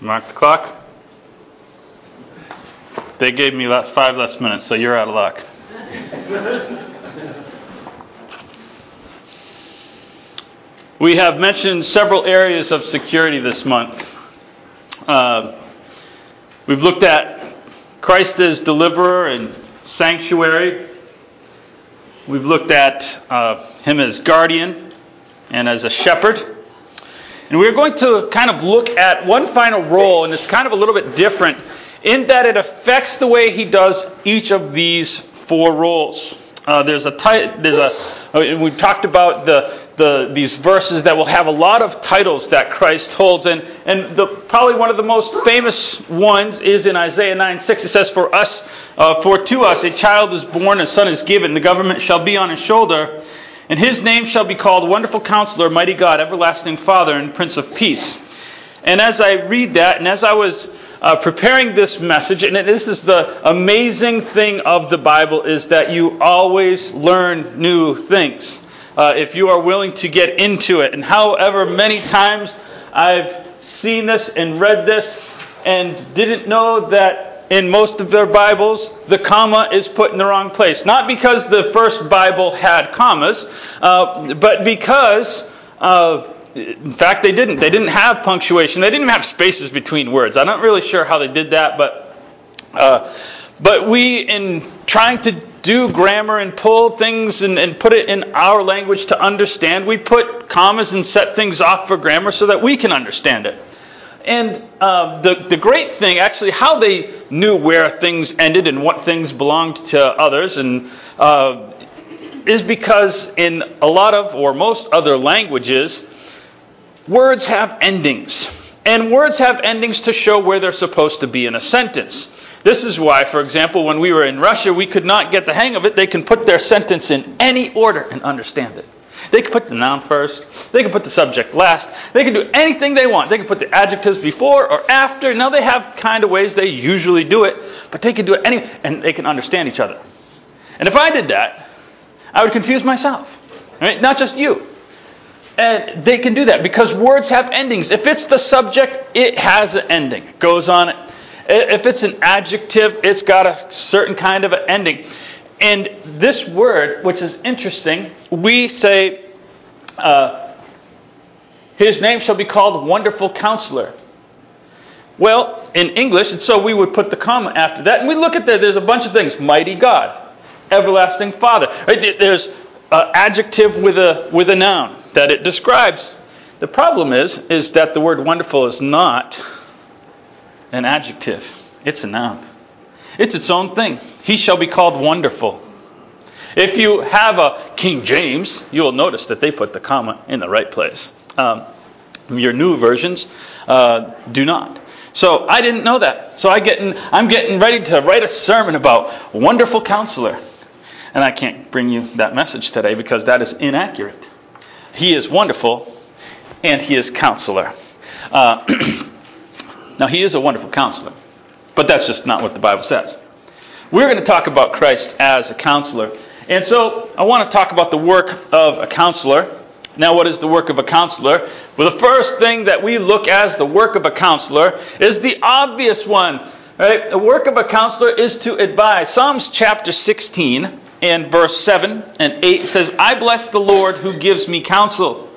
Mark the clock. They gave me five less minutes, so you're out of luck. we have mentioned several areas of security this month. Uh, we've looked at Christ as deliverer and sanctuary. We've looked at uh, him as guardian and as a shepherd. And we're going to kind of look at one final role, and it's kind of a little bit different in that it affects the way he does each of these four roles. Uh, there's a there's a uh, we've talked about the, the these verses that will have a lot of titles that Christ holds, and and the probably one of the most famous ones is in Isaiah 9 6. It says, "For us, uh, for to us a child is born, a son is given, the government shall be on his shoulder." And his name shall be called Wonderful Counselor, Mighty God, Everlasting Father, and Prince of Peace. And as I read that, and as I was uh, preparing this message, and this is the amazing thing of the Bible, is that you always learn new things uh, if you are willing to get into it. And however many times I've seen this and read this and didn't know that in most of their Bibles, the comma is put in the wrong place. Not because the first Bible had commas, uh, but because. In fact, they didn't. They didn't have punctuation. They didn't have spaces between words. I'm not really sure how they did that, but uh, but we, in trying to do grammar and pull things and, and put it in our language to understand, we put commas and set things off for grammar so that we can understand it. And uh, the, the great thing, actually, how they knew where things ended and what things belonged to others, and uh, is because in a lot of or most other languages, words have endings. And words have endings to show where they're supposed to be in a sentence. This is why, for example, when we were in Russia, we could not get the hang of it. They can put their sentence in any order and understand it. They can put the noun first. They can put the subject last. They can do anything they want. They can put the adjectives before or after. Now they have kind of ways they usually do it, but they can do it any, and they can understand each other. And if I did that, I would confuse myself. Right? Not just you. And they can do that because words have endings. If it's the subject, it has an ending. It goes on. It. If it's an adjective, it's got a certain kind of an ending. And this word, which is interesting, we say, uh, His name shall be called Wonderful Counselor. Well, in English, and so we would put the comma after that, and we look at that, there's a bunch of things Mighty God, Everlasting Father. Right? There's an adjective with a, with a noun that it describes. The problem is, is that the word wonderful is not an adjective, it's a noun. It's its own thing. He shall be called wonderful. If you have a King James, you will notice that they put the comma in the right place. Um, your new versions uh, do not. So I didn't know that. So I getting, I'm getting ready to write a sermon about wonderful counselor. And I can't bring you that message today because that is inaccurate. He is wonderful and he is counselor. Uh, now, he is a wonderful counselor. But that's just not what the Bible says. We're going to talk about Christ as a counselor. And so I want to talk about the work of a counselor. Now, what is the work of a counselor? Well, the first thing that we look as the work of a counselor is the obvious one. Right? The work of a counselor is to advise. Psalms chapter 16 and verse 7 and 8 says, I bless the Lord who gives me counsel.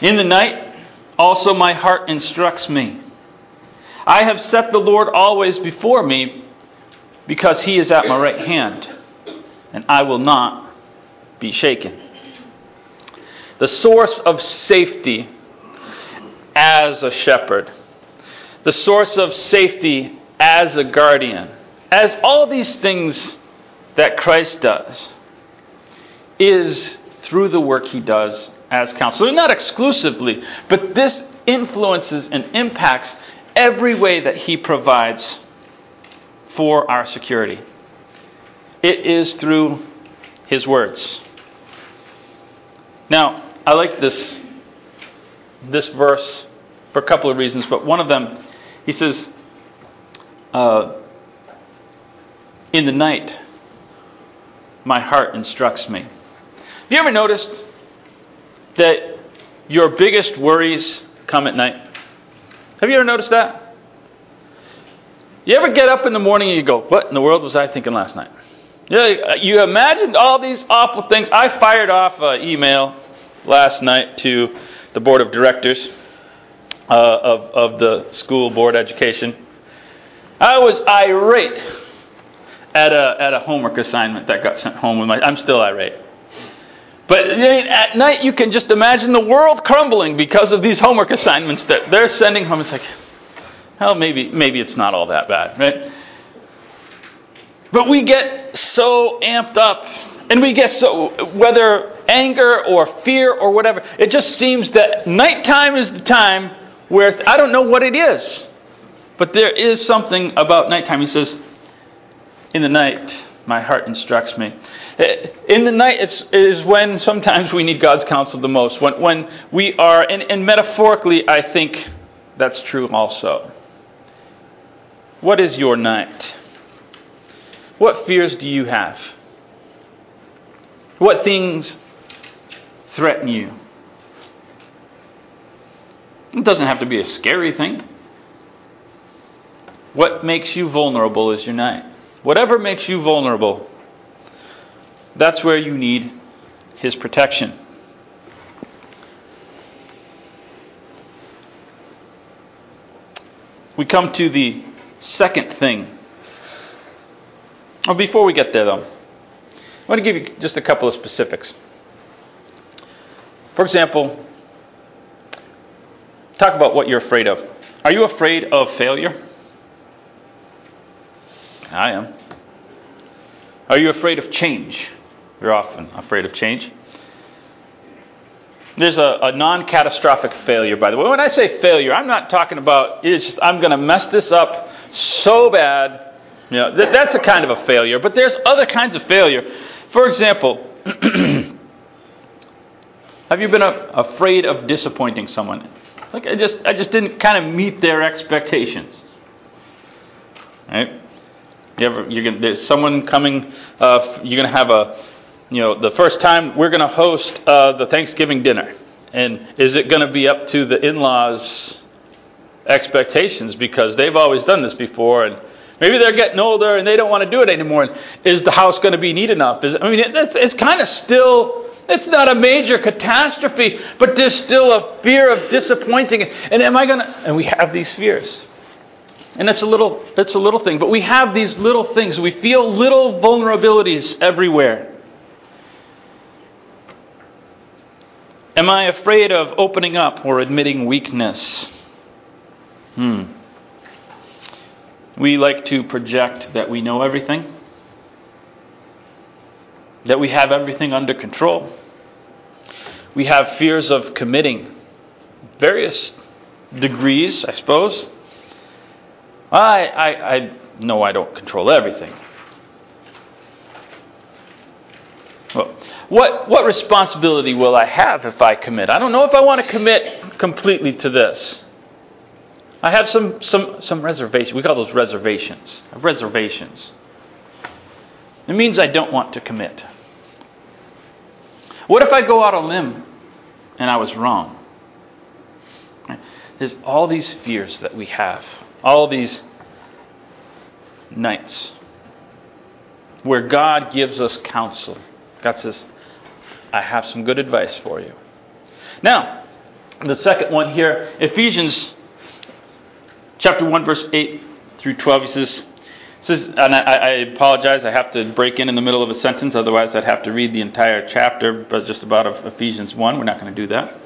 In the night, also my heart instructs me. I have set the Lord always before me because he is at my right hand, and I will not be shaken. The source of safety as a shepherd, the source of safety as a guardian, as all these things that Christ does, is through the work he does as counselor. Not exclusively, but this influences and impacts every way that He provides for our security. It is through His words. Now, I like this, this verse for a couple of reasons, but one of them, he says, uh, In the night, my heart instructs me. Have you ever noticed that your biggest worries come at night? Have you ever noticed that? You ever get up in the morning and you go, What in the world was I thinking last night? Yeah, you imagined all these awful things. I fired off an email last night to the board of directors uh, of, of the school board education. I was irate at a, at a homework assignment that got sent home with my. I'm still irate. But at night, you can just imagine the world crumbling because of these homework assignments that they're sending home. It's like, hell, maybe, maybe it's not all that bad, right? But we get so amped up, and we get so, whether anger or fear or whatever, it just seems that nighttime is the time where, I don't know what it is, but there is something about nighttime. He says, in the night, my heart instructs me. In the night, it's, it is when sometimes we need God's counsel the most. When, when we are, and, and metaphorically, I think that's true also. What is your night? What fears do you have? What things threaten you? It doesn't have to be a scary thing. What makes you vulnerable is your night. Whatever makes you vulnerable, that's where you need His protection. We come to the second thing. Oh, before we get there, though, I want to give you just a couple of specifics. For example, talk about what you're afraid of. Are you afraid of failure? I am. Are you afraid of change? You're often afraid of change. There's a, a non catastrophic failure, by the way. When I say failure, I'm not talking about, it's just, I'm going to mess this up so bad. Know, th- that's a kind of a failure. But there's other kinds of failure. For example, have you been a, afraid of disappointing someone? Like I just, I just didn't kind of meet their expectations. Right? You ever, you're gonna, there's someone coming. Uh, you're going to have a, you know, the first time we're going to host uh, the Thanksgiving dinner, and is it going to be up to the in-laws' expectations because they've always done this before, and maybe they're getting older and they don't want to do it anymore? Is the house going to be neat enough? Is, I mean, it's, it's kind of still. It's not a major catastrophe, but there's still a fear of disappointing. And am I going to? And we have these fears. And it's a little it's a little thing, but we have these little things. We feel little vulnerabilities everywhere. Am I afraid of opening up or admitting weakness? Hmm. We like to project that we know everything, that we have everything under control. We have fears of committing various degrees, I suppose. I, I, I know I don't control everything. Well, what, what responsibility will I have if I commit? I don't know if I want to commit completely to this. I have some, some, some reservations. We call those reservations. reservations. It means I don't want to commit. What if I go out on a limb and I was wrong? There's all these fears that we have all these nights where God gives us counsel. God says, I have some good advice for you. Now, the second one here, Ephesians chapter 1, verse 8 through 12, he says, says and I, I, apologize, I have to break in in the middle of a sentence, otherwise, I'd have to read the entire chapter, but just about of Ephesians 1. We're not going to do that.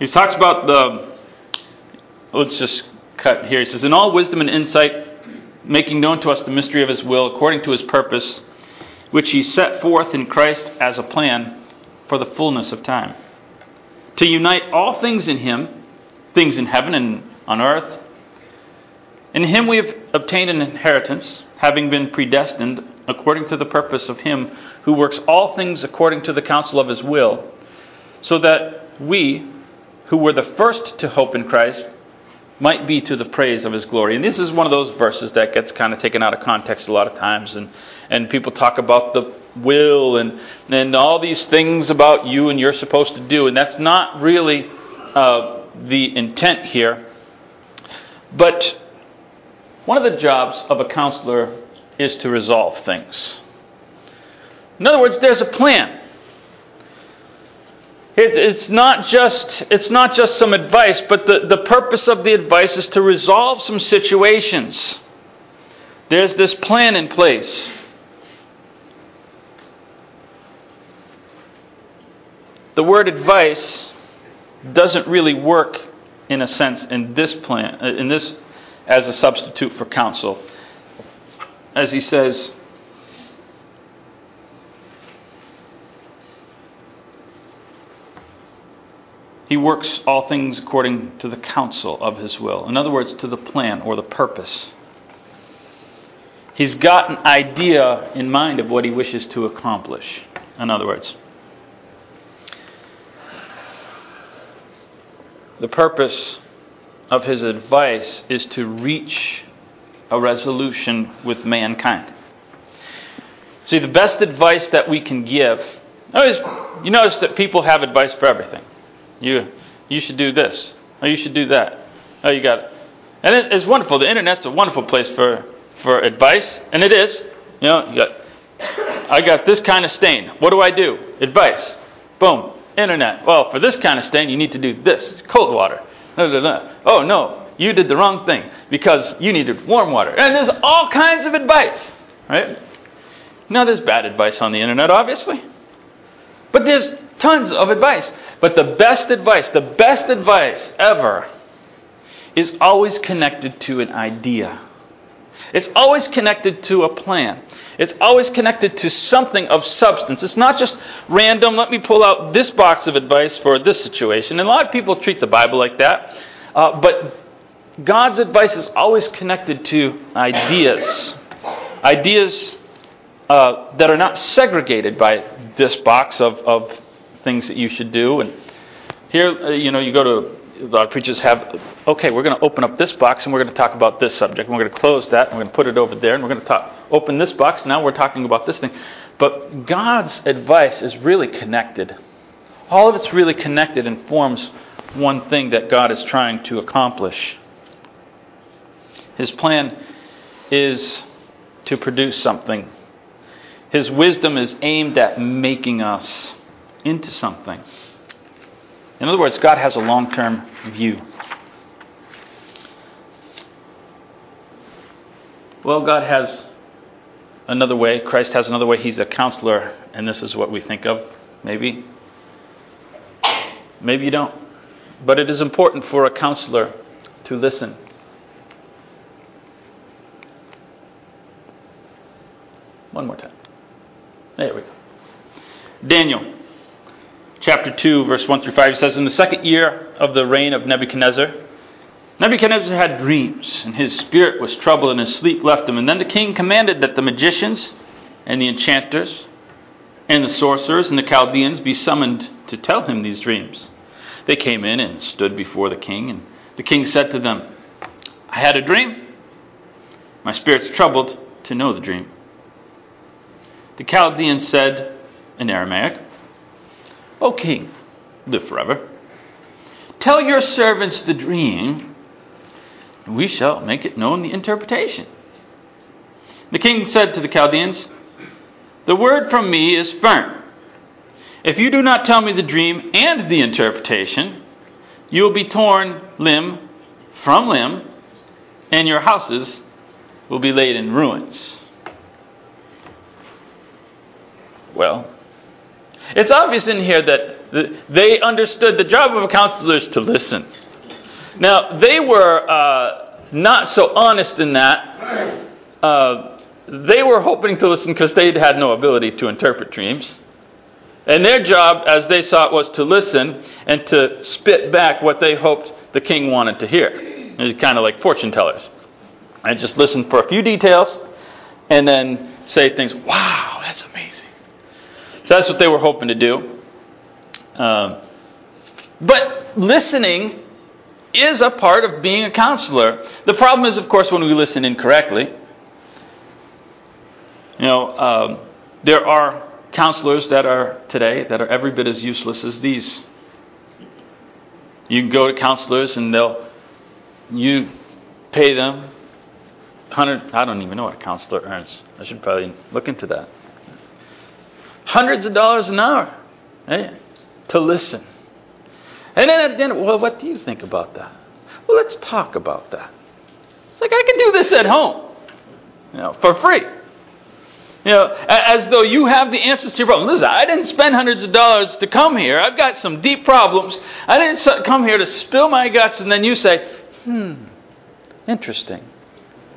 He talks about the, let's just cut here. He says, In all wisdom and insight, making known to us the mystery of his will, according to his purpose, which he set forth in Christ as a plan for the fullness of time. To unite all things in him, things in heaven and on earth. In him we have obtained an inheritance, having been predestined according to the purpose of him who works all things according to the counsel of his will, so that we, who were the first to hope in Christ, might be to the praise of his glory. And this is one of those verses that gets kind of taken out of context a lot of times. And, and people talk about the will and, and all these things about you and you're supposed to do. And that's not really uh, the intent here. But one of the jobs of a counselor is to resolve things. In other words, there's a plan. It, it's, not just, it's not just some advice, but the, the purpose of the advice is to resolve some situations. There's this plan in place. The word advice doesn't really work in a sense in this plan in this as a substitute for counsel. As he says He works all things according to the counsel of his will. In other words, to the plan or the purpose. He's got an idea in mind of what he wishes to accomplish. In other words, the purpose of his advice is to reach a resolution with mankind. See, the best advice that we can give, oh, you notice that people have advice for everything. You, you should do this. Oh, you should do that. Oh, you got it. And it, it's wonderful. The internet's a wonderful place for, for advice, and it is. You know, you got, I got this kind of stain. What do I do? Advice. Boom. Internet. Well, for this kind of stain, you need to do this. Cold water. Oh, no. You did the wrong thing because you needed warm water. And there's all kinds of advice, right? Now, there's bad advice on the internet, obviously. But there's tons of advice. But the best advice, the best advice ever, is always connected to an idea. It's always connected to a plan. It's always connected to something of substance. It's not just random, let me pull out this box of advice for this situation. And a lot of people treat the Bible like that. Uh, but God's advice is always connected to ideas. Ideas uh, that are not segregated by this box of, of things that you should do. And here, uh, you know, you go to a lot of preachers have, okay, we're going to open up this box and we're going to talk about this subject. And we're going to close that and we're going to put it over there and we're going to talk, open this box. Now we're talking about this thing. But God's advice is really connected. All of it's really connected and forms one thing that God is trying to accomplish. His plan is to produce something. His wisdom is aimed at making us into something. In other words, God has a long term view. Well, God has another way. Christ has another way. He's a counselor, and this is what we think of, maybe. Maybe you don't. But it is important for a counselor to listen. One more time. There we go. Daniel chapter 2, verse 1 through 5 says, In the second year of the reign of Nebuchadnezzar, Nebuchadnezzar had dreams, and his spirit was troubled, and his sleep left him. And then the king commanded that the magicians and the enchanters and the sorcerers and the Chaldeans be summoned to tell him these dreams. They came in and stood before the king, and the king said to them, I had a dream. My spirit's troubled to know the dream. The Chaldeans said in Aramaic, O king, live forever. Tell your servants the dream, and we shall make it known the interpretation. The king said to the Chaldeans, The word from me is firm. If you do not tell me the dream and the interpretation, you will be torn limb from limb, and your houses will be laid in ruins. Well, it's obvious in here that they understood the job of a counselor is to listen. Now, they were uh, not so honest in that. Uh, they were hoping to listen because they had no ability to interpret dreams. And their job, as they saw it, was to listen and to spit back what they hoped the king wanted to hear. It's kind of like fortune tellers. I just listen for a few details and then say things, wow, that's amazing. So that's what they were hoping to do. Um, but listening is a part of being a counselor. The problem is, of course, when we listen incorrectly. You know, um, there are counselors that are today that are every bit as useless as these. You can go to counselors and they'll you pay them hundred. I don't even know what a counselor earns. I should probably look into that. Hundreds of dollars an hour, right, to listen. And then at well, what do you think about that? Well, let's talk about that. It's like I can do this at home, you know, for free. You know, as though you have the answers to your problem. Listen, I didn't spend hundreds of dollars to come here. I've got some deep problems. I didn't come here to spill my guts, and then you say, hmm, interesting.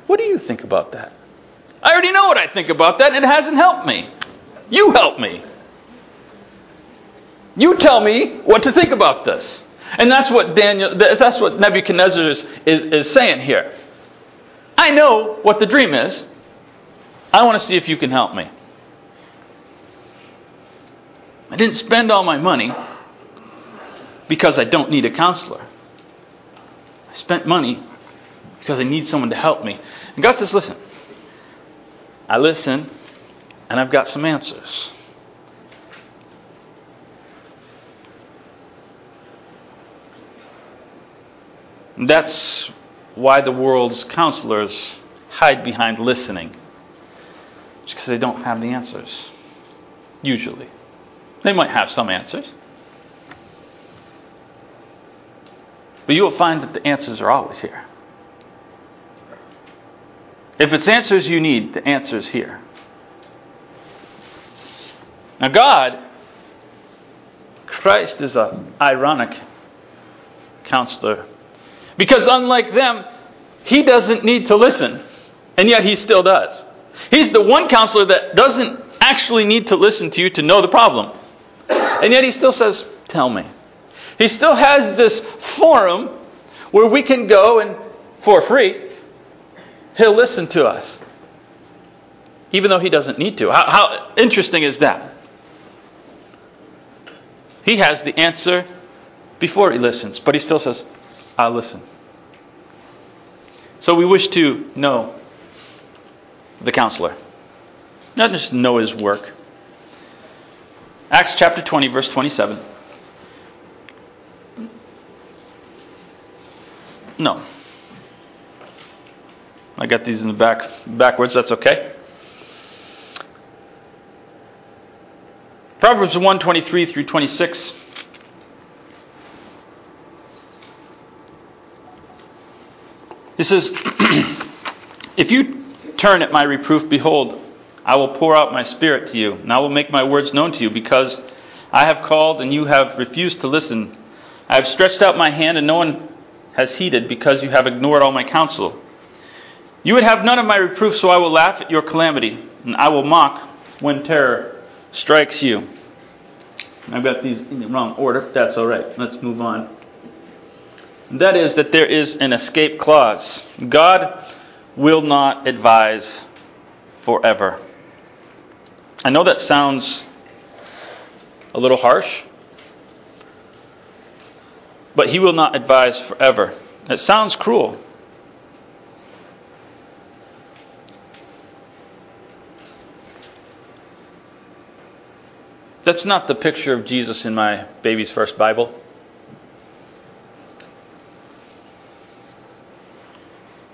What do you think about that? I already know what I think about that, and it hasn't helped me. You help me. You tell me what to think about this. And that's what Daniel that's what Nebuchadnezzar is, is, is saying here. I know what the dream is. I want to see if you can help me. I didn't spend all my money because I don't need a counselor. I spent money because I need someone to help me. And God says, listen, I listen and I've got some answers. That's why the world's counselors hide behind listening. Because they don't have the answers. Usually. They might have some answers. But you will find that the answers are always here. If it's answers you need, the answer is here. Now, God, Christ is an ironic counselor because, unlike them, he doesn't need to listen, and yet he still does. He's the one counselor that doesn't actually need to listen to you to know the problem. And yet he still says, Tell me. He still has this forum where we can go and, for free, he'll listen to us. Even though he doesn't need to. How, how interesting is that? He has the answer before he listens, but he still says, I'll listen. So we wish to know the counselor, not just know his work. Acts chapter 20, verse 27. No. I got these in the back backwards, that's okay. Proverbs 123 through 26. He says, If you turn at my reproof, behold, I will pour out my spirit to you, and I will make my words known to you, because I have called and you have refused to listen. I have stretched out my hand, and no one has heeded, because you have ignored all my counsel. You would have none of my reproof, so I will laugh at your calamity, and I will mock when terror strikes you. I've got these in the wrong order. That's all right. Let's move on. That is, that there is an escape clause. God will not advise forever. I know that sounds a little harsh, but He will not advise forever. It sounds cruel. That's not the picture of Jesus in my baby's first Bible.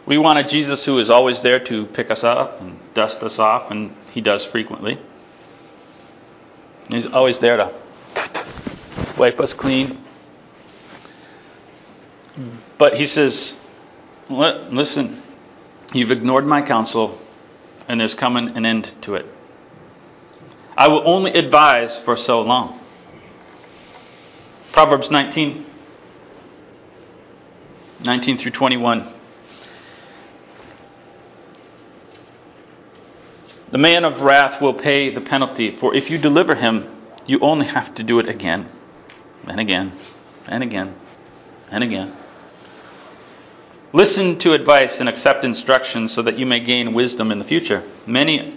We want a Jesus who is always there to pick us up and dust us off, and he does frequently. He's always there to wipe us clean. But he says, Listen, you've ignored my counsel, and there's coming an end to it. I will only advise for so long. Proverbs 19, 19 through 21. The man of wrath will pay the penalty, for if you deliver him, you only have to do it again, and again, and again, and again. Listen to advice and accept instruction so that you may gain wisdom in the future. Many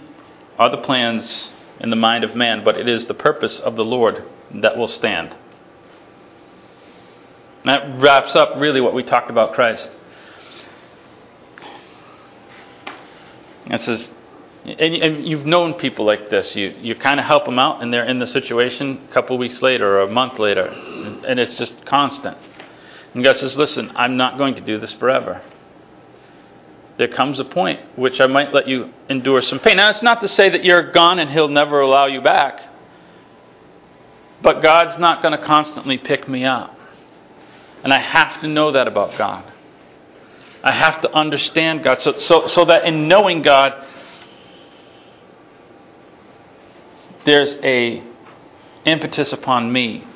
are the plans in the mind of man, but it is the purpose of the Lord that will stand. That wraps up really what we talked about Christ. It says, and, and you've known people like this. You, you kind of help them out, and they're in the situation a couple weeks later or a month later. And, and it's just constant. And God says, Listen, I'm not going to do this forever. There comes a point which I might let you endure some pain. Now, it's not to say that you're gone and He'll never allow you back, but God's not going to constantly pick me up. And I have to know that about God. I have to understand God so, so, so that in knowing God, there's a impetus upon me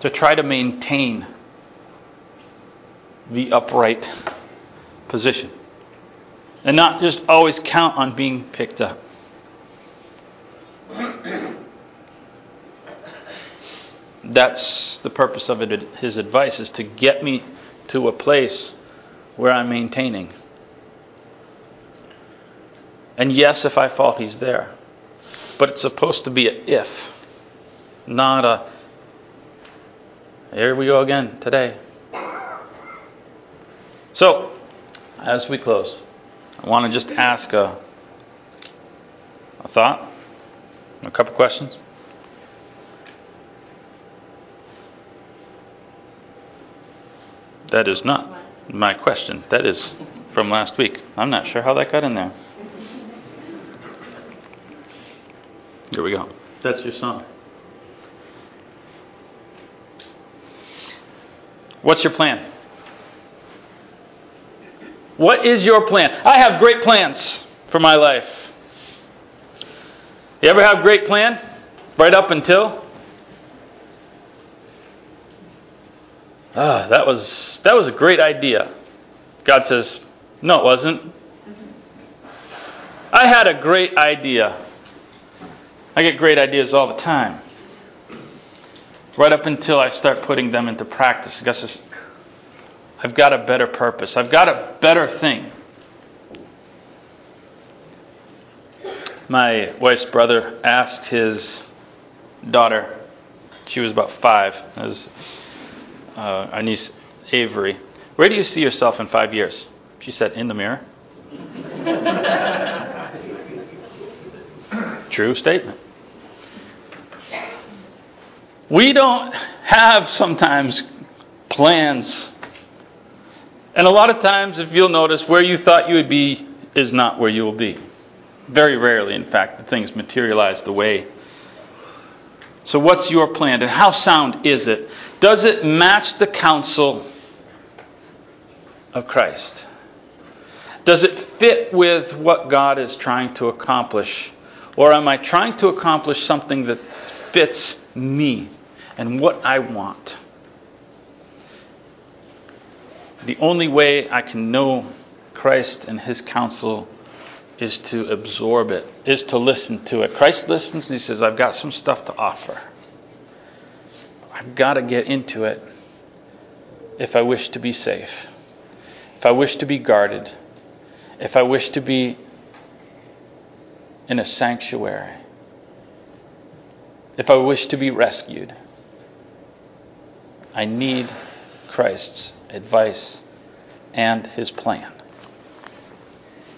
to try to maintain the upright position and not just always count on being picked up. That's the purpose of it, his advice is to get me to a place where I'm maintaining. And yes, if I fall, he's there. But it's supposed to be an if, not a here we go again today. So, as we close, I want to just ask a, a thought, a couple questions. That is not my question. That is from last week. I'm not sure how that got in there. Here we go. That's your song. What's your plan? What is your plan? I have great plans for my life. You ever have great plan? Right up until? Ah, that was that was a great idea. God says, "No, it wasn't." I had a great idea. I get great ideas all the time. Right up until I start putting them into practice. God says, I've got a better purpose. I've got a better thing. My wife's brother asked his daughter, she was about five, as uh, our niece Avery, where do you see yourself in five years? She said, in the mirror. True statement. We don't have sometimes plans and a lot of times, if you'll notice, where you thought you would be is not where you will be. Very rarely, in fact, the things materialize the way. So, what's your plan and how sound is it? Does it match the counsel of Christ? Does it fit with what God is trying to accomplish? Or am I trying to accomplish something that fits me and what I want? The only way I can know Christ and his counsel is to absorb it, is to listen to it. Christ listens and he says, I've got some stuff to offer. I've got to get into it if I wish to be safe, if I wish to be guarded, if I wish to be in a sanctuary, if I wish to be rescued. I need Christ's advice and his plan.